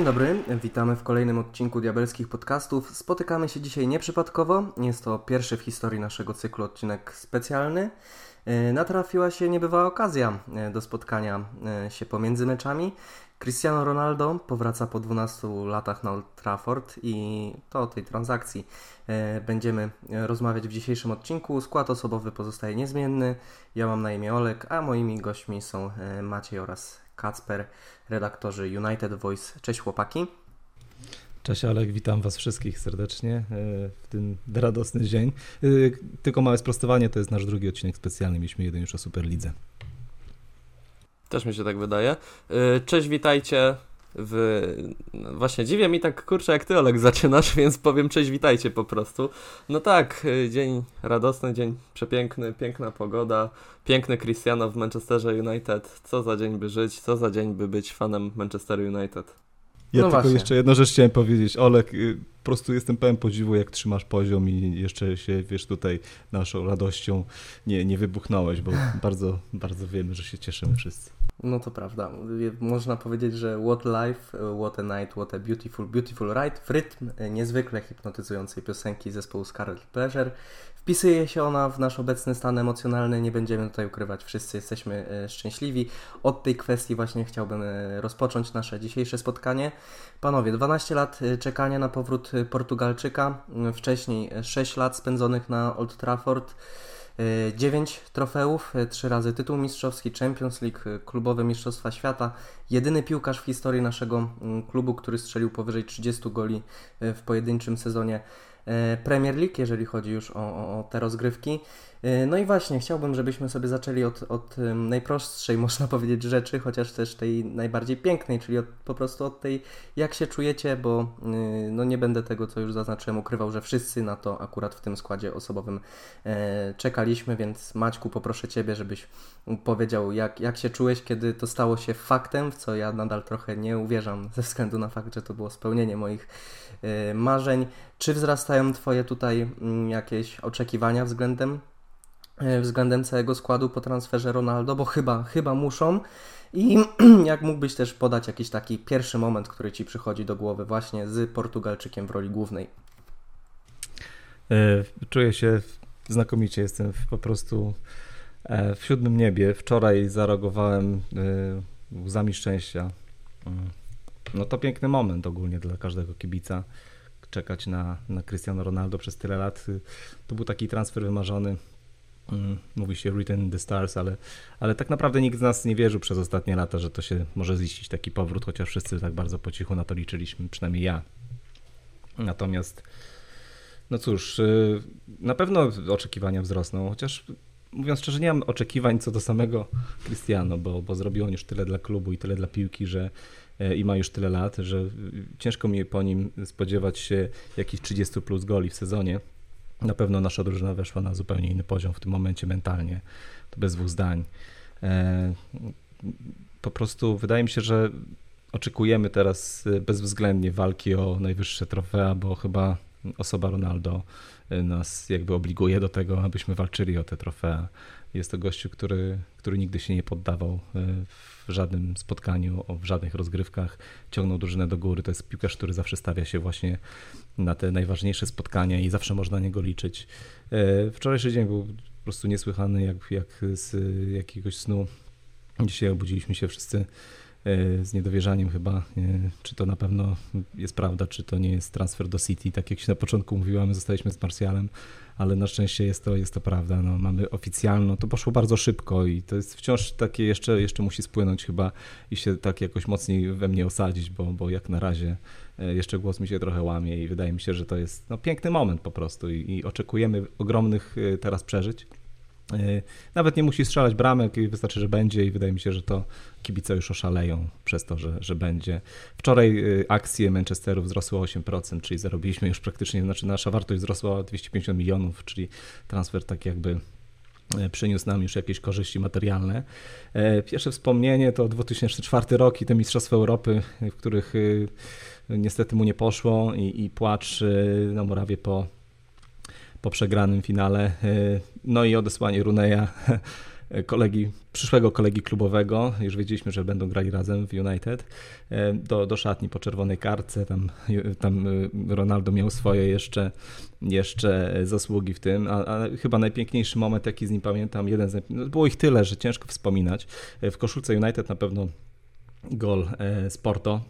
Dzień dobry, witamy w kolejnym odcinku Diabelskich Podcastów. Spotykamy się dzisiaj nieprzypadkowo. Jest to pierwszy w historii naszego cyklu odcinek specjalny. E, natrafiła się niebywała okazja e, do spotkania e, się pomiędzy meczami. Cristiano Ronaldo powraca po 12 latach na Old Trafford i to o tej transakcji będziemy rozmawiać w dzisiejszym odcinku. Skład osobowy pozostaje niezmienny. Ja mam na imię Olek, a moimi gośćmi są Maciej oraz Kacper, redaktorzy United Voice. Cześć chłopaki. Cześć Alek, witam Was wszystkich serdecznie e, w ten radosny dzień. E, tylko małe sprostowanie, to jest nasz drugi odcinek specjalny, mieliśmy jeden już o Superlidze. Też mi się tak wydaje. E, cześć, witajcie w... No właśnie, dziwię mi tak, kurczę, jak ty Olek zaczynasz, więc powiem cześć, witajcie po prostu. No tak, dzień radosny, dzień przepiękny, piękna pogoda, piękny Cristiano w Manchesterze United. Co za dzień by żyć, co za dzień by być fanem Manchester United. Ja no tylko właśnie. jeszcze jedną rzecz chciałem powiedzieć. Olek, y, po prostu jestem pełen podziwu, jak trzymasz poziom i jeszcze się, wiesz, tutaj naszą radością nie, nie wybuchnąłeś, bo bardzo, bardzo wiemy, że się cieszymy wszyscy. No to prawda. Można powiedzieć, że what life, what a night, what a beautiful, beautiful ride w rytm niezwykle hipnotyzującej piosenki zespołu Scarlet Pleasure. Wpisuje się ona w nasz obecny stan emocjonalny, nie będziemy tutaj ukrywać, wszyscy jesteśmy e, szczęśliwi. Od tej kwestii właśnie chciałbym e, rozpocząć nasze dzisiejsze spotkanie. Panowie, 12 lat e, czekania na powrót Portugalczyka, wcześniej 6 lat spędzonych na Old Trafford. 9 trofeów, 3 razy tytuł mistrzowski, Champions League, klubowe Mistrzostwa Świata. Jedyny piłkarz w historii naszego mm, klubu, który strzelił powyżej 30 goli w pojedynczym sezonie Premier League, jeżeli chodzi już o, o, o te rozgrywki. E, no i właśnie, chciałbym, żebyśmy sobie zaczęli od, od najprostszej, można powiedzieć, rzeczy, chociaż też tej najbardziej pięknej, czyli od, po prostu od tej, jak się czujecie, bo y, no nie będę tego, co już zaznaczyłem, ukrywał, że wszyscy na to akurat w tym składzie osobowym e, czekaliśmy, więc Maćku, poproszę Ciebie, żebyś powiedział, jak, jak się czułeś, kiedy to stało się faktem, w co ja nadal trochę nie uwierzam, ze względu na fakt, że to było spełnienie moich marzeń. Czy wzrastają Twoje tutaj jakieś oczekiwania względem E, względem całego składu po transferze Ronaldo, bo chyba, chyba muszą. I jak mógłbyś też podać jakiś taki pierwszy moment, który ci przychodzi do głowy właśnie z Portugalczykiem w roli głównej? E, czuję się znakomicie, jestem po prostu e, w siódmym niebie. Wczoraj zareagowałem łzami szczęścia. Mm. No to piękny moment ogólnie dla każdego kibica. Czekać na, na Cristiano Ronaldo przez tyle lat. To był taki transfer wymarzony mówi się Written in the Stars, ale, ale tak naprawdę nikt z nas nie wierzył przez ostatnie lata, że to się może ziścić taki powrót, chociaż wszyscy tak bardzo po cichu na to liczyliśmy, przynajmniej ja. Natomiast, no cóż, y, na pewno oczekiwania wzrosną, chociaż mówiąc szczerze, nie mam oczekiwań co do samego Cristiano, bo, bo zrobił on już tyle dla klubu i tyle dla piłki, że y, i ma już tyle lat, że ciężko mi po nim spodziewać się jakichś 30 plus goli w sezonie. Na pewno nasza drużyna weszła na zupełnie inny poziom w tym momencie mentalnie. To bez dwóch zdań. E, po prostu wydaje mi się, że oczekujemy teraz e, bezwzględnie walki o najwyższe trofea, bo chyba osoba Ronaldo e, nas jakby obliguje do tego, abyśmy walczyli o te trofea. Jest to gościu, który, który nigdy się nie poddawał w żadnym spotkaniu, w żadnych rozgrywkach, ciągnął drużynę do góry. To jest piłkarz, który zawsze stawia się właśnie na te najważniejsze spotkania i zawsze można na niego liczyć. E, wczorajszy dzień był po prostu niesłychany, jak, jak z jakiegoś snu. Dzisiaj obudziliśmy się wszyscy e, z niedowierzaniem chyba, e, czy to na pewno jest prawda, czy to nie jest transfer do City. Tak jak się na początku mówiłem, my zostaliśmy z Marsjalem, ale na szczęście jest to, jest to prawda. No, mamy oficjalną, to poszło bardzo szybko i to jest wciąż takie jeszcze, jeszcze musi spłynąć chyba i się tak jakoś mocniej we mnie osadzić, bo, bo jak na razie E, jeszcze głos mi się trochę łamie i wydaje mi się, że to jest no, piękny moment po prostu i, i oczekujemy ogromnych e, teraz przeżyć. E, nawet nie musi strzelać bramek wystarczy, że będzie i wydaje mi się, że to kibice już oszaleją przez to, że, że będzie. Wczoraj akcje Manchesteru wzrosły o 8%, czyli zarobiliśmy już praktycznie, znaczy nasza wartość wzrosła o 250 milionów, czyli transfer tak jakby przyniósł nam już jakieś korzyści materialne. Pierwsze wspomnienie to 2004 rok i te Mistrzostwa Europy, w których niestety mu nie poszło i, i płacz na murawie po, po przegranym finale. Y, no i odesłanie Runeja kolegi, przyszłego kolegi klubowego, już wiedzieliśmy, że będą grali razem w United, do, do szatni po czerwonej kartce, tam, tam Ronaldo miał swoje jeszcze, jeszcze zasługi w tym, a, chyba najpiękniejszy moment, jaki z nim pamiętam, jeden z, no było ich tyle, że ciężko wspominać, w koszulce United na pewno gol z Porto,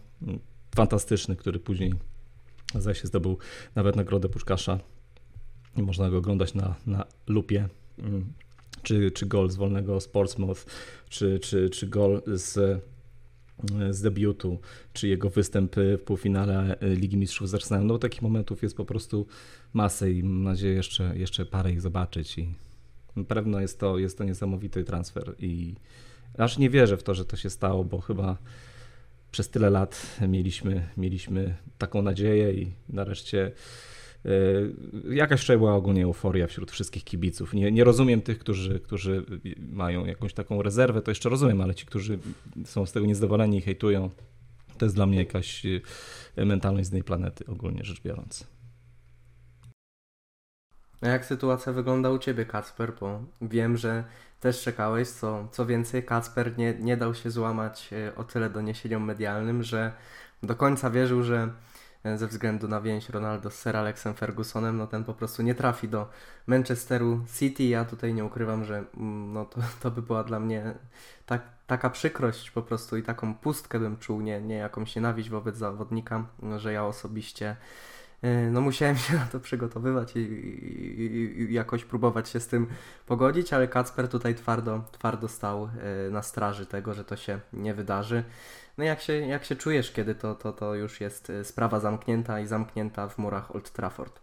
fantastyczny, który później zaś zdobył nawet nagrodę Puszkasza można go oglądać na, na lupie. Mm. Czy, czy gol z wolnego z czy, czy, czy gol z, z debiutu, czy jego występ w półfinale Ligi Mistrzów z Arsenalem. No takich momentów jest po prostu masę i mam nadzieję jeszcze, jeszcze parę ich zobaczyć i na pewno jest to, jest to niesamowity transfer i aż nie wierzę w to, że to się stało, bo chyba przez tyle lat mieliśmy, mieliśmy taką nadzieję i nareszcie jakaś wczoraj była ogólnie euforia wśród wszystkich kibiców. Nie, nie rozumiem tych, którzy, którzy mają jakąś taką rezerwę, to jeszcze rozumiem, ale ci, którzy są z tego niezadowoleni i hejtują, to jest dla mnie jakaś e, mentalność z innej planety ogólnie rzecz biorąc. A jak sytuacja wygląda u Ciebie, Kacper? Bo wiem, że też czekałeś. Co, co więcej, Kacper nie, nie dał się złamać e, o tyle doniesieniom medialnym, że do końca wierzył, że e, ze względu na więź Ronaldo z Sir Alexem Fergusonem, no ten po prostu nie trafi do Manchesteru City. Ja tutaj nie ukrywam, że mm, no to, to by była dla mnie tak, taka przykrość po prostu i taką pustkę bym czuł, nie, nie jakąś nienawiść wobec zawodnika, że ja osobiście E, no musiałem się na to przygotowywać i, i, i, jakoś próbować się z tym pogodzić, ale Kacper tutaj twardo, twardo stał e, na straży tego, że to się nie wydarzy. No jak się, jak się czujesz, kiedy to, to, to już jest e, sprawa zamknięta i zamknięta w murach Old Trafford?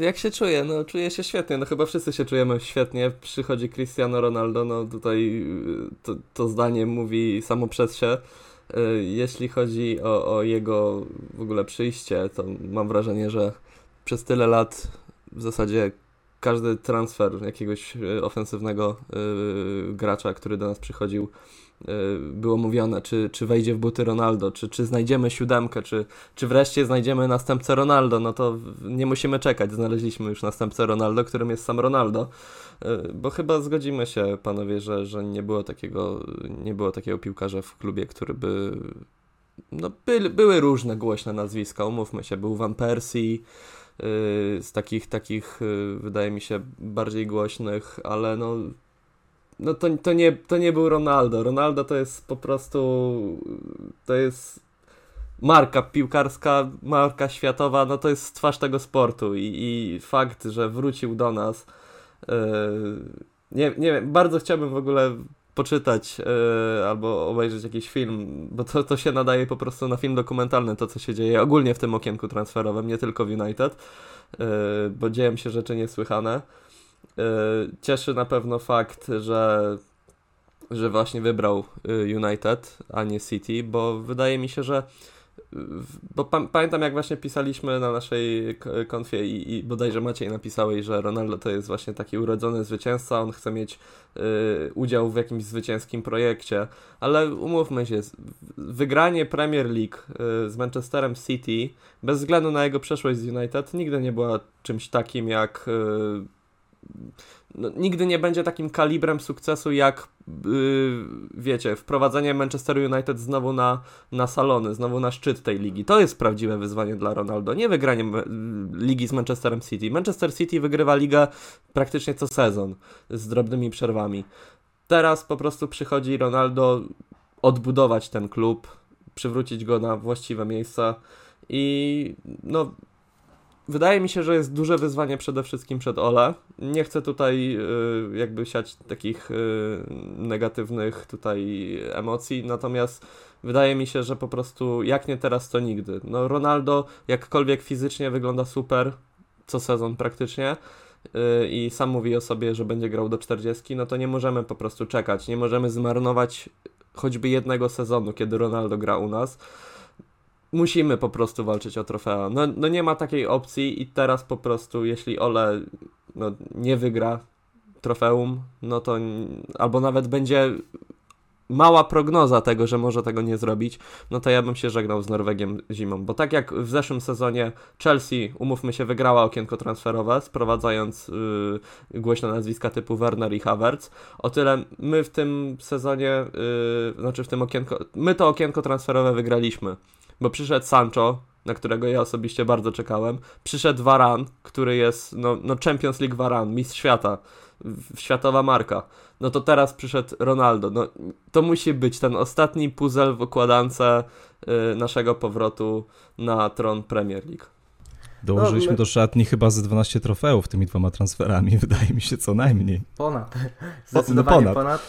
Jak się czuję? No czuję się świetnie, no chyba wszyscy się czujemy świetnie. Przychodzi Cristiano Ronaldo, no tutaj to, to zdanie mówi samo przez się. Y, jeśli chodzi o, o jego w ogóle przyjście, to mam wrażenie, że przez tyle lat w zasadzie każdy transfer jakiegoś y, ofensywnego gracza, który do nas przychodził, Y, było mówione, czy, czy wejdzie w buty Ronaldo, czy, czy znajdziemy siódemkę, czy, czy wreszcie znajdziemy następcę Ronaldo, no to nie musimy czekać, znaleźliśmy już następcę Ronaldo, którym jest sam Ronaldo, y, bo chyba zgodzimy się, panowie, że, że nie było takiego, nie było takiego piłkarza w klubie, który by no, by, były różne głośne nazwiska, umówmy się, był Van Persie, y, z takich, takich wydaje mi się bardziej głośnych, ale no no to, to, nie, to nie był Ronaldo. Ronaldo to jest po prostu to jest marka piłkarska, marka światowa, no to jest twarz tego sportu i, i fakt, że wrócił do nas yy, nie, nie wiem, bardzo chciałbym w ogóle poczytać yy, albo obejrzeć jakiś film, bo to, to się nadaje po prostu na film dokumentalny, to co się dzieje ogólnie w tym okienku transferowym, nie tylko w United, yy, bo dzieją się rzeczy niesłychane. E, cieszy na pewno fakt, że, że właśnie wybrał e, United, a nie City, bo wydaje mi się, że bo pa pamiętam jak właśnie pisaliśmy na naszej konfie i, i bodajże Maciej napisałeś, że Ronaldo to jest właśnie taki urodzony zwycięzca, on chce mieć y, udział w jakimś zwycięskim projekcie, ale umówmy się, wygranie Premier League y, z Manchesterem City, bez względu na jego przeszłość z United, nigdy nie była czymś takim jak y, no, nigdy nie będzie takim kalibrem sukcesu jak yy, wiecie, wprowadzenie Manchester United znowu na, na salony, znowu na szczyt tej ligi. To jest prawdziwe wyzwanie dla Ronaldo, nie wygranie ligi z Manchesterem City. Manchester City wygrywa ligę praktycznie co sezon z drobnymi przerwami. Teraz po prostu przychodzi Ronaldo odbudować ten klub, przywrócić go na właściwe miejsca i no Wydaje mi się, że jest duże wyzwanie przede wszystkim przed Ole. Nie chcę tutaj y, jakby siać takich y, negatywnych tutaj emocji, natomiast wydaje mi się, że po prostu jak nie teraz, to nigdy. No Ronaldo jakkolwiek fizycznie wygląda super, co sezon praktycznie y, i sam mówi o sobie, że będzie grał do 40, no to nie możemy po prostu czekać, nie możemy zmarnować choćby jednego sezonu, kiedy Ronaldo gra u nas musimy po prostu walczyć o trofea. No, no nie ma takiej opcji i teraz po prostu, jeśli Ole no, nie wygra trofeum, no to albo nawet będzie mała prognoza tego, że może tego nie zrobić, no to ja bym się żegnał z Norwegiem zimą, bo tak jak w zeszłym sezonie Chelsea, umówmy się, wygrała okienko transferowe, sprowadzając yy, głośne nazwiska typu Werner i Havertz, o tyle my w tym sezonie, yy, znaczy w tym okienko, my to okienko transferowe wygraliśmy, bo przyszedł Sancho, na którego ja osobiście bardzo czekałem, przyszedł Varan, który jest no, no Champions League Varan, mistrz świata, światowa marka. No to teraz przyszedł Ronaldo. No, to musi być ten ostatni puzzle w układance y, naszego powrotu na tron Premier League. Dołożyliśmy no, my... do szatni chyba ze 12 trofeów tymi dwoma transferami, wydaje mi się co najmniej. Ponad. Zdecydowanie no ponad.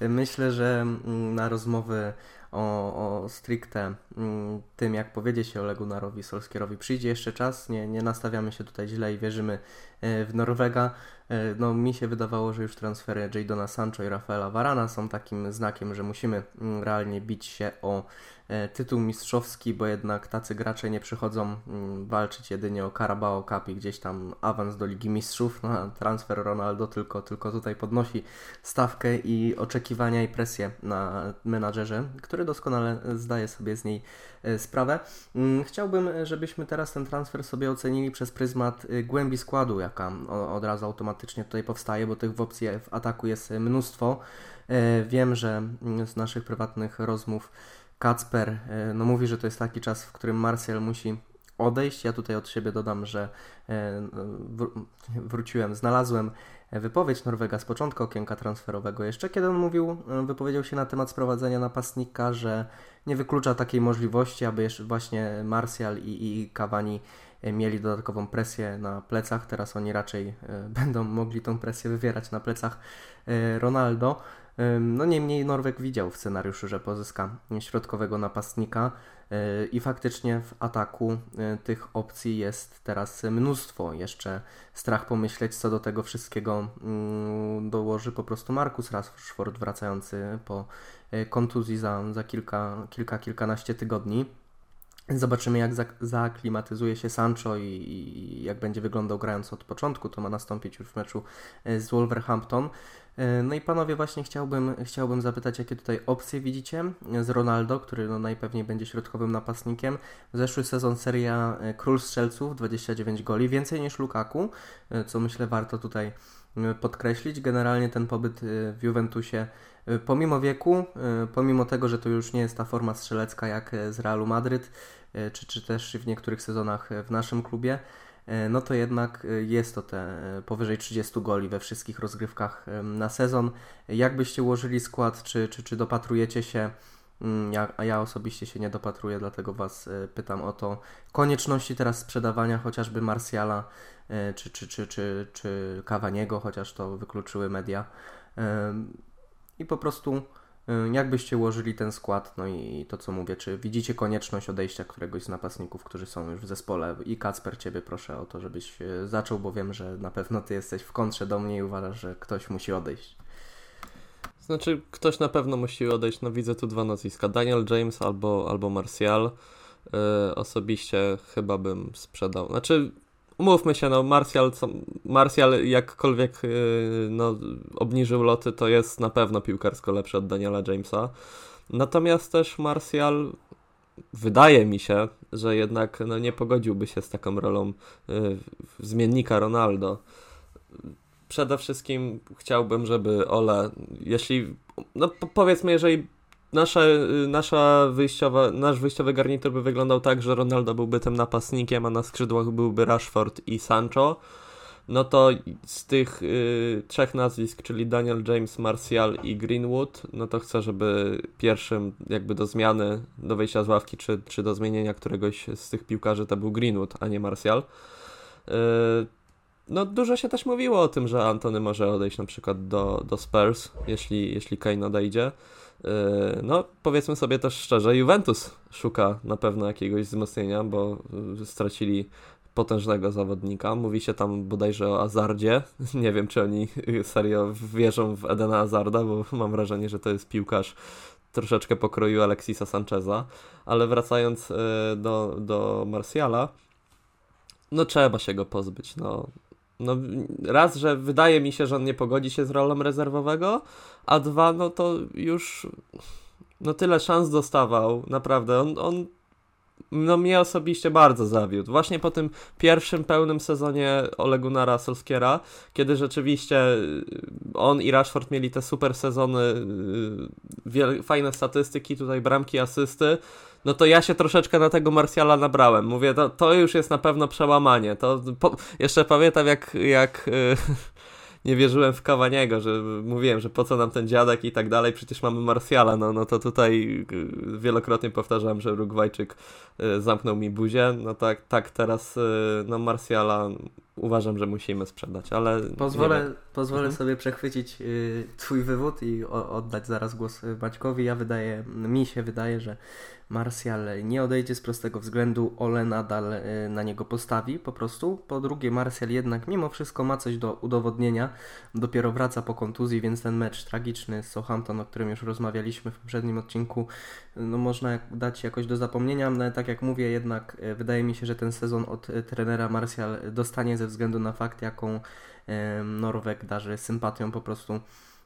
ponad. Myślę, że mm, na rozmowy o, o stricte mm, tym, jak powiedzie się Olegu Narowi Solskierowi. Przyjdzie jeszcze czas, nie, nie nastawiamy się tutaj źle i wierzymy w Norwega. E, no, mi się wydawało, że już transfery Jadona Sancho i Rafaela Varana są takim znakiem, że musimy mm, realnie bić się o E, tytuł mistrzowski, bo jednak tacy gracze nie przychodzą mm, walczyć jedynie o Carabao Cup i gdzieś tam awans do Ligi Mistrzów. No, transfer Ronaldo tylko, tylko tutaj podnosi stawkę i oczekiwania i presję na menadżerze, który doskonale zdaje sobie z niej e, sprawę. Mm, chciałbym, żebyśmy teraz ten transfer sobie ocenili przez pryzmat głębi składu, jaka od razu automatycznie tutaj powstaje, bo tych opcji w ataku jest mnóstwo. E, wiem, że mm, z naszych prywatnych rozmów Kacper e, no mówi, że to jest taki czas, w którym Martial musi odejść. Ja tutaj od siebie dodam, że e, wróciłem, znalazłem wypowiedź Norwega z początku okienka transferowego. Jeszcze kiedy on mówił, e, wypowiedział się na temat sprowadzenia napastnika, że nie wyklucza takiej możliwości, aby jeszcze właśnie Martial i, i Cavani mieli dodatkową presję na plecach. Teraz oni raczej będą mogli tą presję wywierać na plecach Ronaldo. No niemniej Norweg widział w scenariuszu, że pozyska środkowego napastnika e, i faktycznie w ataku e, tych opcji jest teraz mnóstwo. Jeszcze strach pomyśleć, co do tego wszystkiego mm, dołoży po prostu Markus Rashford wracający po e, kontuzji za, za kilka, kilka, kilkanaście tygodni. Zobaczymy, jak zaaklimatyzuje się Sancho i, jak będzie wyglądał grając od początku. To ma nastąpić już w meczu z Wolverhampton. E, no i panowie, właśnie chciałbym, chciałbym zapytać, jakie tutaj opcje widzicie z Ronaldo, który no najpewniej będzie środkowym napastnikiem. Zeszły sezon seria e, Król Strzelców, 29 goli, więcej niż Lukaku, e, co myślę warto tutaj podkreślić. Generalnie ten pobyt w Juventusie, pomimo wieku, pomimo tego, że to już nie jest ta forma strzelecka jak z Realu Madryt, czy, czy też w niektórych sezonach w naszym klubie, no to jednak jest to te powyżej 30 goli we wszystkich rozgrywkach na sezon. Jak byście ułożyli skład, czy, czy, czy dopatrujecie się, mm, ja, a ja osobiście się nie dopatruję, dlatego Was pytam o to, konieczności teraz sprzedawania chociażby Marsjala, czy, czy, czy, czy, czy Kawaniego, chociaż to wykluczyły media. I po prostu Y, jak byście ułożyli ten skład? No i to co mówię, czy widzicie konieczność odejścia któregoś z napastników, którzy są już w zespole? I Kacper, Ciebie proszę o to, żebyś y, zaczął, bo wiem, że na pewno Ty jesteś w kontrze do mnie i uważasz, że ktoś musi odejść. Znaczy, ktoś na pewno musi odejść. No widzę tu dwa nazwiska. Daniel James albo, albo Martial. Yy, osobiście chyba bym sprzedał. Znaczy, umówmy się, no Martial, Martial jakkolwiek yy, no, obniżył loty, to jest na pewno piłkarsko lepszy od Daniela Jamesa. Natomiast też Martial wydaje mi się, że jednak no, nie pogodziłby się z taką rolą yy, zmiennika Ronaldo. Przede wszystkim chciałbym, żeby Ole, jeśli, no powiedzmy, jeżeli nasze, y, nasza wyjściowa, nasz wyjściowy garnitur by wyglądał tak, że Ronaldo byłby tym napastnikiem, a na skrzydłach byłby Rashford i Sancho, no to z tych y, trzech nazwisk, czyli Daniel James, Martial i Greenwood, no to chcę, żeby pierwszym jakby do zmiany, do wejścia z ławki, czy, czy do zmienienia któregoś z tych piłkarzy to był Greenwood, a nie Martial. Y, no dużo się też mówiło o tym, że Antony może odejść na przykład do, do Spurs, jeśli, jeśli Kane odejdzie. Yy, no, powiedzmy sobie też szczerze, Juventus szuka na pewno jakiegoś wzmocnienia, bo yy, stracili potężnego zawodnika. Mówi się tam bodajże o Azardzie. Nie wiem, czy oni serio wierzą w Edena Azarda, bo mam wrażenie, że to jest piłkarz troszeczkę pokroju Alexisa Sancheza. Ale wracając yy, do, do Martiala, no trzeba się go pozbyć. No, no raz, że wydaje mi się, że on nie pogodzi się z rolą rezerwowego, a dwa, no to już no tyle szans dostawał, naprawdę. On, on no mnie osobiście bardzo zawiódł. Właśnie po tym pierwszym pełnym sezonie Olegunara Solskiera, kiedy rzeczywiście y, on i Rashford mieli te super sezony, y, fajne statystyki, tutaj bramki, asysty, no to ja się troszeczkę na tego Marsjala nabrałem. Mówię, to, to już jest na pewno przełamanie. To po, jeszcze pamiętam jak, jak yy, nie wierzyłem w Kawaniego, że mówiłem, że po co nam ten dziadek i tak dalej, przecież mamy Marsjala, no, no to tutaj y, wielokrotnie powtarzałem, że Urugwajczyk y, zamknął mi buzię, no tak, tak teraz y, no Marsjala uważam, że musimy sprzedać, ale... Pozwolę, pozwolę mhm. sobie przechwycić y, twój wywód i o, oddać zaraz głos Maćkowi. Ja wydaje, mi się wydaje, że Martial nie odejdzie z prostego względu, Ole nadal y, na niego postawi po prostu. Po drugie, Martial jednak mimo wszystko ma coś do udowodnienia. Dopiero wraca po kontuzji, więc ten mecz tragiczny z Southampton, o którym już rozmawialiśmy w poprzednim odcinku, no można dać jakoś do zapomnienia, ale tak jak mówię, jednak y, wydaje mi się, że ten sezon od y, trenera Martial dostanie ze względu na fakt, jaką Norweg darzy sympatią po prostu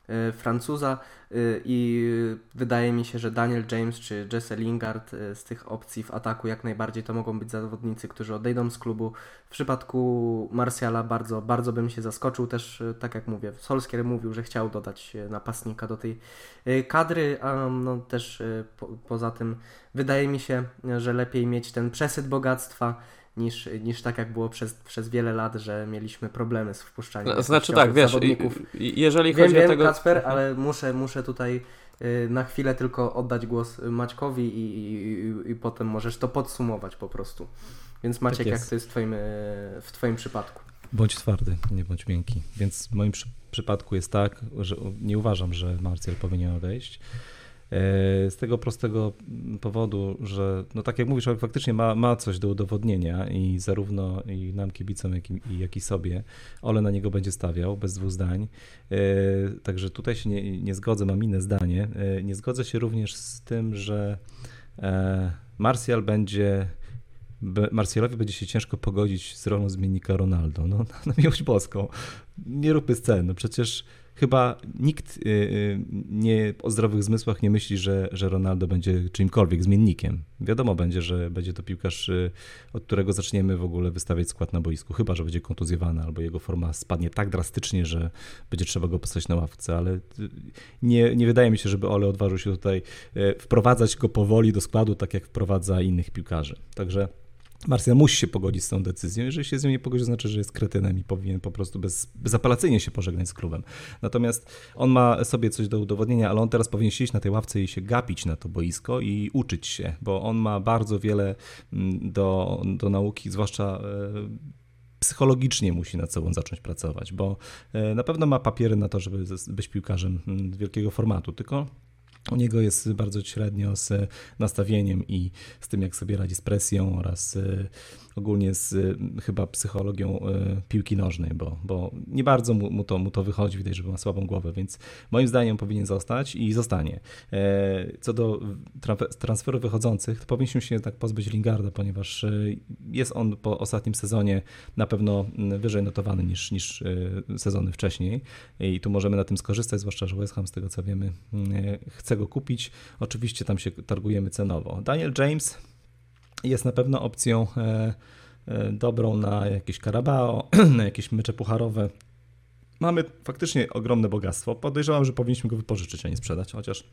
E, Francuza e, i wydaje mi się, że Daniel James czy Jesse Lingard e, z tych opcji w ataku jak najbardziej to mogą być zawodnicy, którzy odejdą z klubu. W przypadku Martiala bardzo, bardzo bym się zaskoczył też, tak jak mówię, Solskier mówił, że chciał dodać napastnika do tej kadry, a no też po, poza tym wydaje mi się, że lepiej mieć ten przesyt bogactwa, niż, niż tak jak było przez, przez wiele lat, że mieliśmy problemy z wpuszczaniem no, Znaczy tak, wiesz, zawodników. jeżeli chodzi wiem, o tego... Kacper, ale muszę, muszę tutaj y, na chwilę tylko oddać głos Maćkowi i, i, i, potem możesz to podsumować po prostu. Więc Maciek, tak jak to jest w twoim, y, w twoim przypadku? Bądź twardy, nie bądź miękki. Więc w moim przy, przypadku jest tak, że nie uważam, że Marcel powinien odejść. E, z tego prostego powodu, że no tak jak mówisz, faktycznie ma, ma coś do udowodnienia i zarówno i nam kibicom, jak i, jak i sobie Ole na niego będzie stawiał, bez dwóch zdań. E, także tutaj się nie, nie zgodzę, mam inne zdanie. E, nie zgodzę się również z tym, że Martial będzie będzie się ciężko pogodzić z rolą zmiennika Ronaldo. No, na miłość boską. Nie róbmy scen. No przecież chyba nikt y, y, nie, o zdrowych zmysłach nie myśli, że, że Ronaldo będzie czymkolwiek zmiennikiem. Wiadomo będzie, że będzie to piłkarz, y, od którego zaczniemy w ogóle wystawiać skład na boisku, chyba że będzie kontuzjowany albo jego forma spadnie tak drastycznie, że będzie trzeba go postać na ławce, ale nie, nie wydaje mi się, żeby Ole odważył się tutaj wprowadzać go powoli do składu, tak jak wprowadza innych piłkarzy. Także Marcel musi się pogodzić z tą decyzją. Jeżeli się z nią nie pogodzi, to znaczy, że jest kretynem i powinien po prostu bez, bezapelacyjnie się pożegnać z klubem. Natomiast on ma sobie coś do udowodnienia, ale on teraz powinien siedzieć na tej ławce i się gapić na to boisko i uczyć się, bo on ma bardzo wiele mm, do, do nauki, zwłaszcza e, psychologicznie musi nad sobą zacząć pracować, bo e, na pewno ma papiery na to, żeby być piłkarzem mm, wielkiego formatu, tylko u niego jest bardzo średnio z nastawieniem i z tym, jak sobie radzi z presją oraz y, ogólnie z y, chyba psychologią y, piłki nożnej, bo, bo nie bardzo mu, mu, to, mu to wychodzi, widać, że ma słabą głowę, więc moim zdaniem powinien zostać i zostanie. E, co do transferów wychodzących, to powinniśmy się tak pozbyć Lingarda, ponieważ jest on po ostatnim sezonie na pewno mm, wyżej notowany niż, niż sezony wcześniej i tu możemy na tym skorzystać, zwłaszcza, że West Ham z tego co wiemy mm, chce go kupić. Oczywiście tam się targujemy cenowo. Daniel James jest na pewno opcją e, e, dobrą na jakieś Carabao, na jakieś mecze pucharowe. Mamy faktycznie ogromne bogactwo. Podejrzewam, że powinniśmy go wypożyczyć, a nie sprzedać, chociaż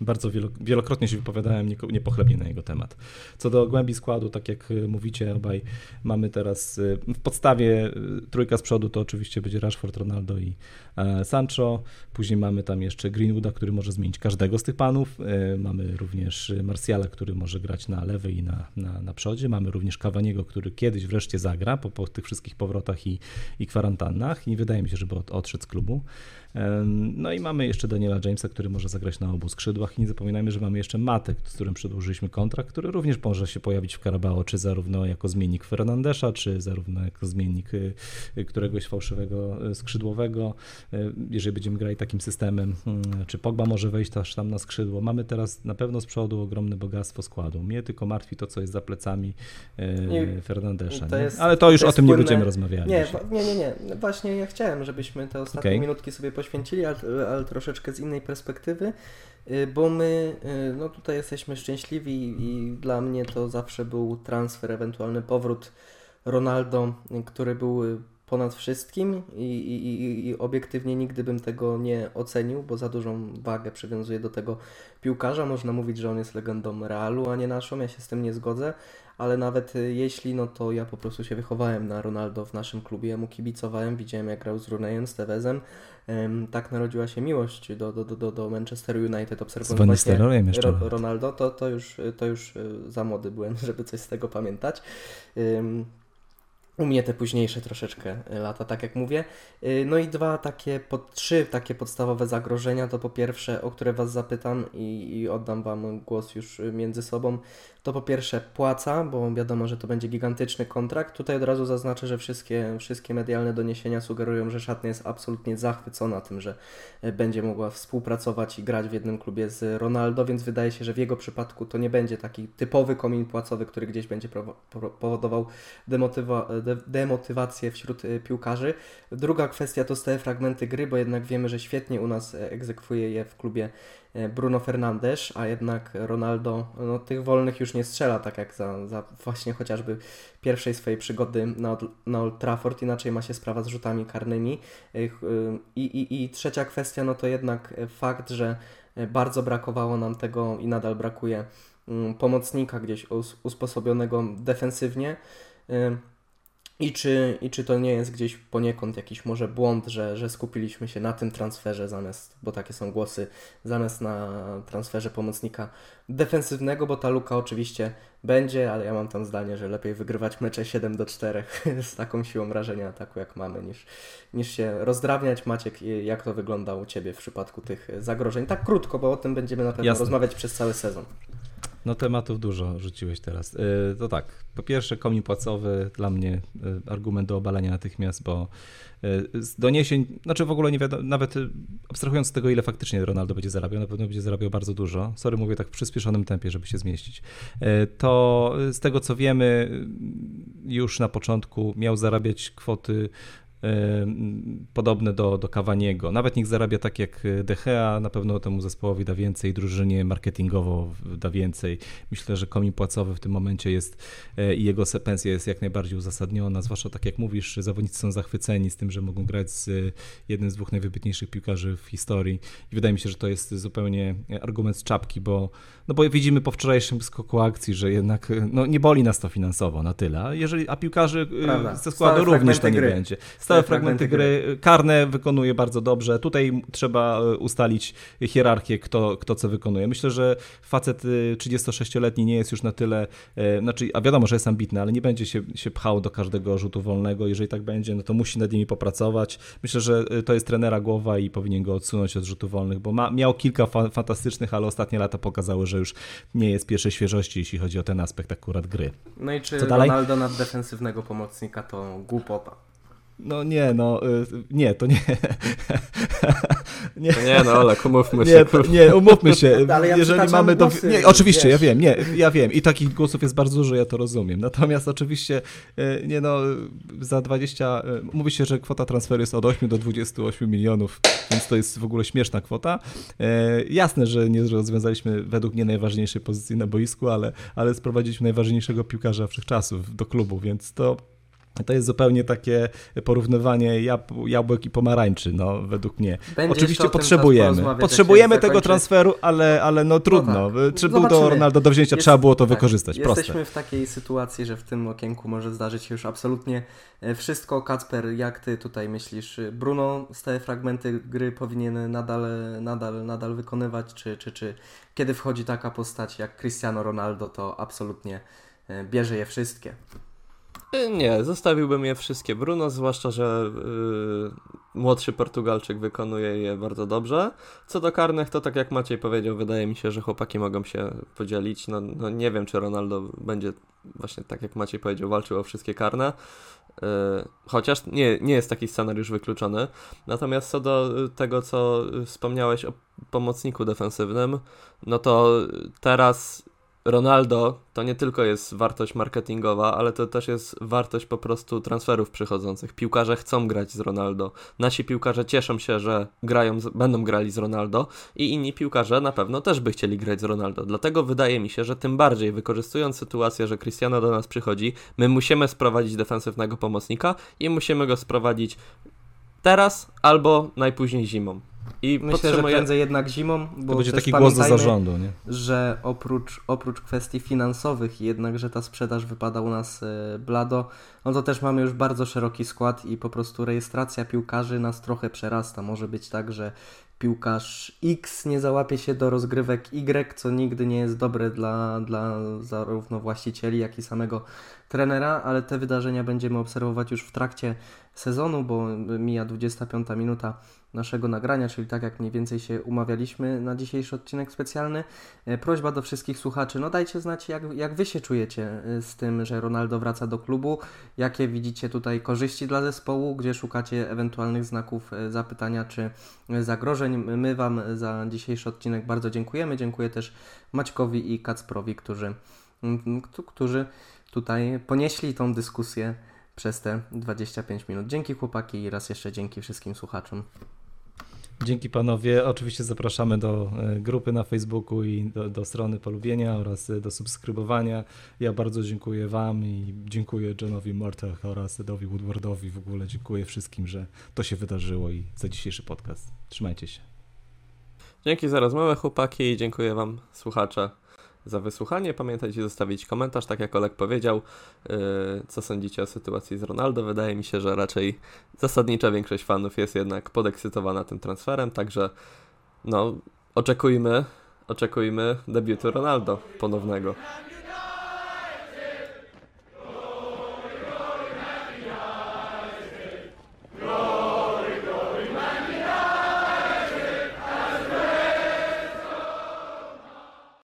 bardzo wielokrotnie się wypowiadałem niepochlebnie na jego temat. Co do głębi składu, tak jak y, mówicie obaj, mamy teraz y, w podstawie y, trójka z przodu to oczywiście będzie Rashford, Ronaldo i e, Sancho. Później mamy tam jeszcze Greenwooda, który może zmienić każdego z tych panów. E, mamy również Marciala, który może grać na lewej i na, na, na przodzie. Mamy również Cavaniego, który kiedyś wreszcie zagra po, po tych wszystkich powrotach i, i kwarantannach i wydaje mi się, żeby od, odszedł z klubu. No i mamy jeszcze Daniela Jamesa, który może zagrać na obu skrzydłach i nie zapominajmy, że mamy jeszcze Matek, z którym przedłużyliśmy kontrakt, który również może się pojawić w Carabao, czy zarówno jako zmiennik Fernandesza, czy zarówno jako zmiennik y, y, któregoś fałszywego y, skrzydłowego, jeżeli będziemy grali takim systemem, hmm, czy Pogba może wejść też tam na skrzydło. Mamy teraz na pewno z przodu ogromne bogactwo składu. Mnie tylko martwi to, co jest za plecami Fernandesza. Ale to już to o tym płynne... nie będziemy rozmawiali. Nie, nie, nie, nie. Właśnie ja chciałem, żebyśmy te ostatnie okay. minutki sobie poświęcili, ale, ale troszeczkę z innej perspektywy, y, bo my y, no tutaj jesteśmy szczęśliwi i dla mnie to zawsze był transfer, ewentualny powrót Ronaldo, który był ponad wszystkim i, i, i, obiektywnie nigdy bym tego nie ocenił, bo za dużą wagę przywiązuję do tego piłkarza. Można mówić, że on jest legendą Realu, a nie naszą. Ja się z tym nie zgodzę, ale nawet y, jeśli, no to ja po prostu się wychowałem na Ronaldo w naszym klubie, ja mu kibicowałem, widziałem jak grał z Runejem, z Tevezem. tak narodziła się miłość do, do, do, do Manchester United, obserwując Ro, Ronaldo, to, to, już, to już y, za młody byłem, żeby coś z tego pamiętać. U mnie te późniejsze troszeczkę y, lata, tak jak mówię. Y, no i dwa takie, pod, trzy takie podstawowe zagrożenia, to po pierwsze, o które Was zapytam i, i oddam Wam głos już między sobą, to po pierwsze płaca, bo wiadomo, że to będzie gigantyczny kontrakt. Tutaj od razu zaznaczę, że wszystkie, wszystkie medialne doniesienia sugerują, że Szatnia jest absolutnie zachwycona tym, że będzie mogła współpracować i grać w jednym klubie z Ronaldo, więc wydaje się, że w jego przypadku to nie będzie taki typowy komin płacowy, który gdzieś będzie powodował demotywa demotywację wśród y, piłkarzy. Druga kwestia to te fragmenty gry, bo jednak wiemy, że świetnie u nas e, egzekwuje je w klubie e, Bruno Fernandes, a jednak Ronaldo no, tych wolnych już nie strzela, tak jak za, za właśnie chociażby pierwszej swojej przygody na, na Old Trafford, inaczej ma się sprawa z rzutami karnymi. E, I, i, I trzecia kwestia, no to jednak fakt, że bardzo brakowało nam tego i nadal brakuje mm, pomocnika gdzieś usposobionego defensywnie. I czy, I czy to nie jest gdzieś poniekąd jakiś może błąd, że, że skupiliśmy się na tym transferze zamiast, bo takie są głosy, zamiast na transferze pomocnika defensywnego, bo ta luka oczywiście będzie, ale ja mam tam zdanie, że lepiej wygrywać mecze 7 do 4 z taką siłą rażenia ataku jak mamy, niż, niż się rozdrabniać. Maciek, jak to wygląda u Ciebie w przypadku tych zagrożeń? Tak krótko, bo o tym będziemy na pewno Jasne. rozmawiać przez cały sezon. No tematów dużo rzuciłeś teraz. Y, to tak, po pierwsze komin płacowy dla mnie y, argument do obalenia natychmiast, bo y, z doniesień, znaczy w ogóle nie wiadomo, nawet abstrahując z tego, ile faktycznie Ronaldo będzie zarabiał, na pewno będzie zarabiał bardzo dużo. Sorry, mówię tak w przyspieszonym tempie, żeby się zmieścić. To z tego co wiemy, już na początku miał zarabiać kwoty podobne do, do Cavaniego. Nawet niech zarabia tak jak De Gea, na pewno temu zespołowi da więcej, drużynie marketingowo da więcej. Myślę, że komin płacowy w tym momencie jest e, i jego pensja jest jak najbardziej uzasadniona, zwłaszcza tak jak mówisz, zawodnicy są zachwyceni z tym, że mogą grać z e, jednym z dwóch najwybitniejszych piłkarzy w historii i wydaje mi się, że to jest zupełnie argument z czapki, bo, no bo widzimy po wczorajszym skoku akcji, że jednak no, nie boli nas to finansowo na tyle, jeżeli, a piłkarzy e, Prawda. ze składu również to nie gry. będzie stałe fragmenty gry. Karne wykonuje bardzo dobrze. Tutaj trzeba e, ustalić hierarchię, kto, kto co wykonuje. Myślę, że facet 36-letni e, nie jest już na tyle, e, znaczy, a wiadomo, że jest ambitny, ale nie będzie się, się pchał do każdego rzutu wolnego. Jeżeli tak będzie, no to musi nad nimi popracować. Myślę, że to jest trenera głowa i powinien go odsunąć od rzutów wolnych, bo ma, miał kilka fa fantastycznych, ale ostatnie lata pokazały, że już nie jest pierwszej świeżości, jeśli chodzi o ten aspekt akurat gry. No i czy Co Ronaldo nad defensywnego pomocnika to głupota? No nie, no y, nie, to nie. nie. To nie, no ale umówmy się. Nie, to, nie umówmy się. Ale ja Jeżeli mamy do... Nie, oczywiście, wiesz. ja wiem, nie, ja wiem i takich głosów jest bardzo dużo, ja to rozumiem. Natomiast oczywiście, y, nie no, za 20, y, mówi się, że kwota transferu jest od 8 do 28 milionów, więc to jest w ogóle śmieszna kwota. Jasne, że nie rozwiązaliśmy według mnie najważniejszej pozycji na boisku, ale, ale sprowadziliśmy najważniejszego piłkarza wszechczasów do klubu, więc to to jest zupełnie takie porównywanie jab jabłek i pomarańczy, no według mnie. Będzie Oczywiście potrzebujemy. Potrzebujemy tego transferu, ale, ale no trudno. No tak. Czy był do Ronaldo do wzięcia, Jest, trzeba było to tak. wykorzystać. Proste. Jesteśmy w takiej sytuacji, że w tym okienku może zdarzyć się już absolutnie e, wszystko. Kacper, jak ty tutaj myślisz? Bruno te fragmenty gry powinien nadal, nadal, nadal wykonywać, czy, czy, czy kiedy wchodzi taka postać jak Cristiano Ronaldo, to absolutnie e, bierze je wszystkie? Y, nie, zostawiłbym je wszystkie Bruno, zwłaszcza, że yy, młodszy Portugalczyk wykonuje je bardzo dobrze. Co do karnych, to tak jak Maciej powiedział, wydaje mi się, że chłopaki mogą się podzielić. No, no nie wiem, czy Ronaldo będzie właśnie tak jak Maciej powiedział, walczył o wszystkie karne. Yy, chociaż nie, nie jest taki scenariusz wykluczony. Natomiast co do tego, co wspomniałeś o pomocniku defensywnym, no to teraz Ronaldo to nie tylko jest wartość marketingowa, ale to też jest wartość po prostu transferów przychodzących. Piłkarze chcą grać z Ronaldo. Nasi piłkarze cieszą się, że grają, będą grali z Ronaldo i inni piłkarze na pewno też by chcieli grać z Ronaldo. Dlatego wydaje mi się, że tym bardziej wykorzystując sytuację, że Cristiano do nas przychodzi, my musimy sprowadzić defensywnego pomocnika i musimy go sprowadzić teraz albo najpóźniej zimą. I Myślę, że prędzej jednak zimą, bo to będzie taki głos do zarządu, nie? że oprócz, oprócz kwestii finansowych jednak, że ta sprzedaż wypada u nas e, blado, no to też mamy już bardzo szeroki skład i po prostu rejestracja piłkarzy nas trochę przerasta. Może być tak, że piłkarz X nie załapie się do rozgrywek Y, co nigdy nie jest dobre dla, dla zarówno właścicieli, jak i samego trenera, ale te wydarzenia będziemy obserwować już w trakcie sezonu, bo mija 25 minuta naszego nagrania, czyli tak jak mniej więcej się umawialiśmy na dzisiejszy odcinek specjalny. E, prośba do wszystkich słuchaczy, no dajcie znać jak, jak Wy się czujecie e, z tym, że Ronaldo wraca do klubu, jakie widzicie tutaj korzyści dla zespołu, gdzie szukacie ewentualnych znaków e, zapytania czy zagrożeń. My Wam za dzisiejszy odcinek bardzo dziękujemy. Dziękuję też Maćkowi i Kacprowi, którzy, którzy tutaj ponieśli tą dyskusję przez te 25 minut. Dzięki chłopaki i raz jeszcze dzięki wszystkim słuchaczom. Dzięki panowie. Oczywiście zapraszamy do e, grupy na Facebooku i do, do, strony polubienia oraz e, do subskrybowania. Ja bardzo dziękuję wam i dziękuję Johnowi Mortach oraz Edowi Woodwardowi. W ogóle dziękuję wszystkim, że to się wydarzyło i za dzisiejszy podcast. Trzymajcie się. Dzięki za rozmowę chłopaki i dziękuję wam słuchacze za wysłuchanie. Pamiętajcie zostawić komentarz, tak jak Olek powiedział, yy, co sądzicie o sytuacji z Ronaldo. Wydaje mi się, że raczej zasadnicza większość fanów jest jednak podekscytowana tym transferem, także no, oczekujmy, oczekujmy debiutu Ronaldo ponownego.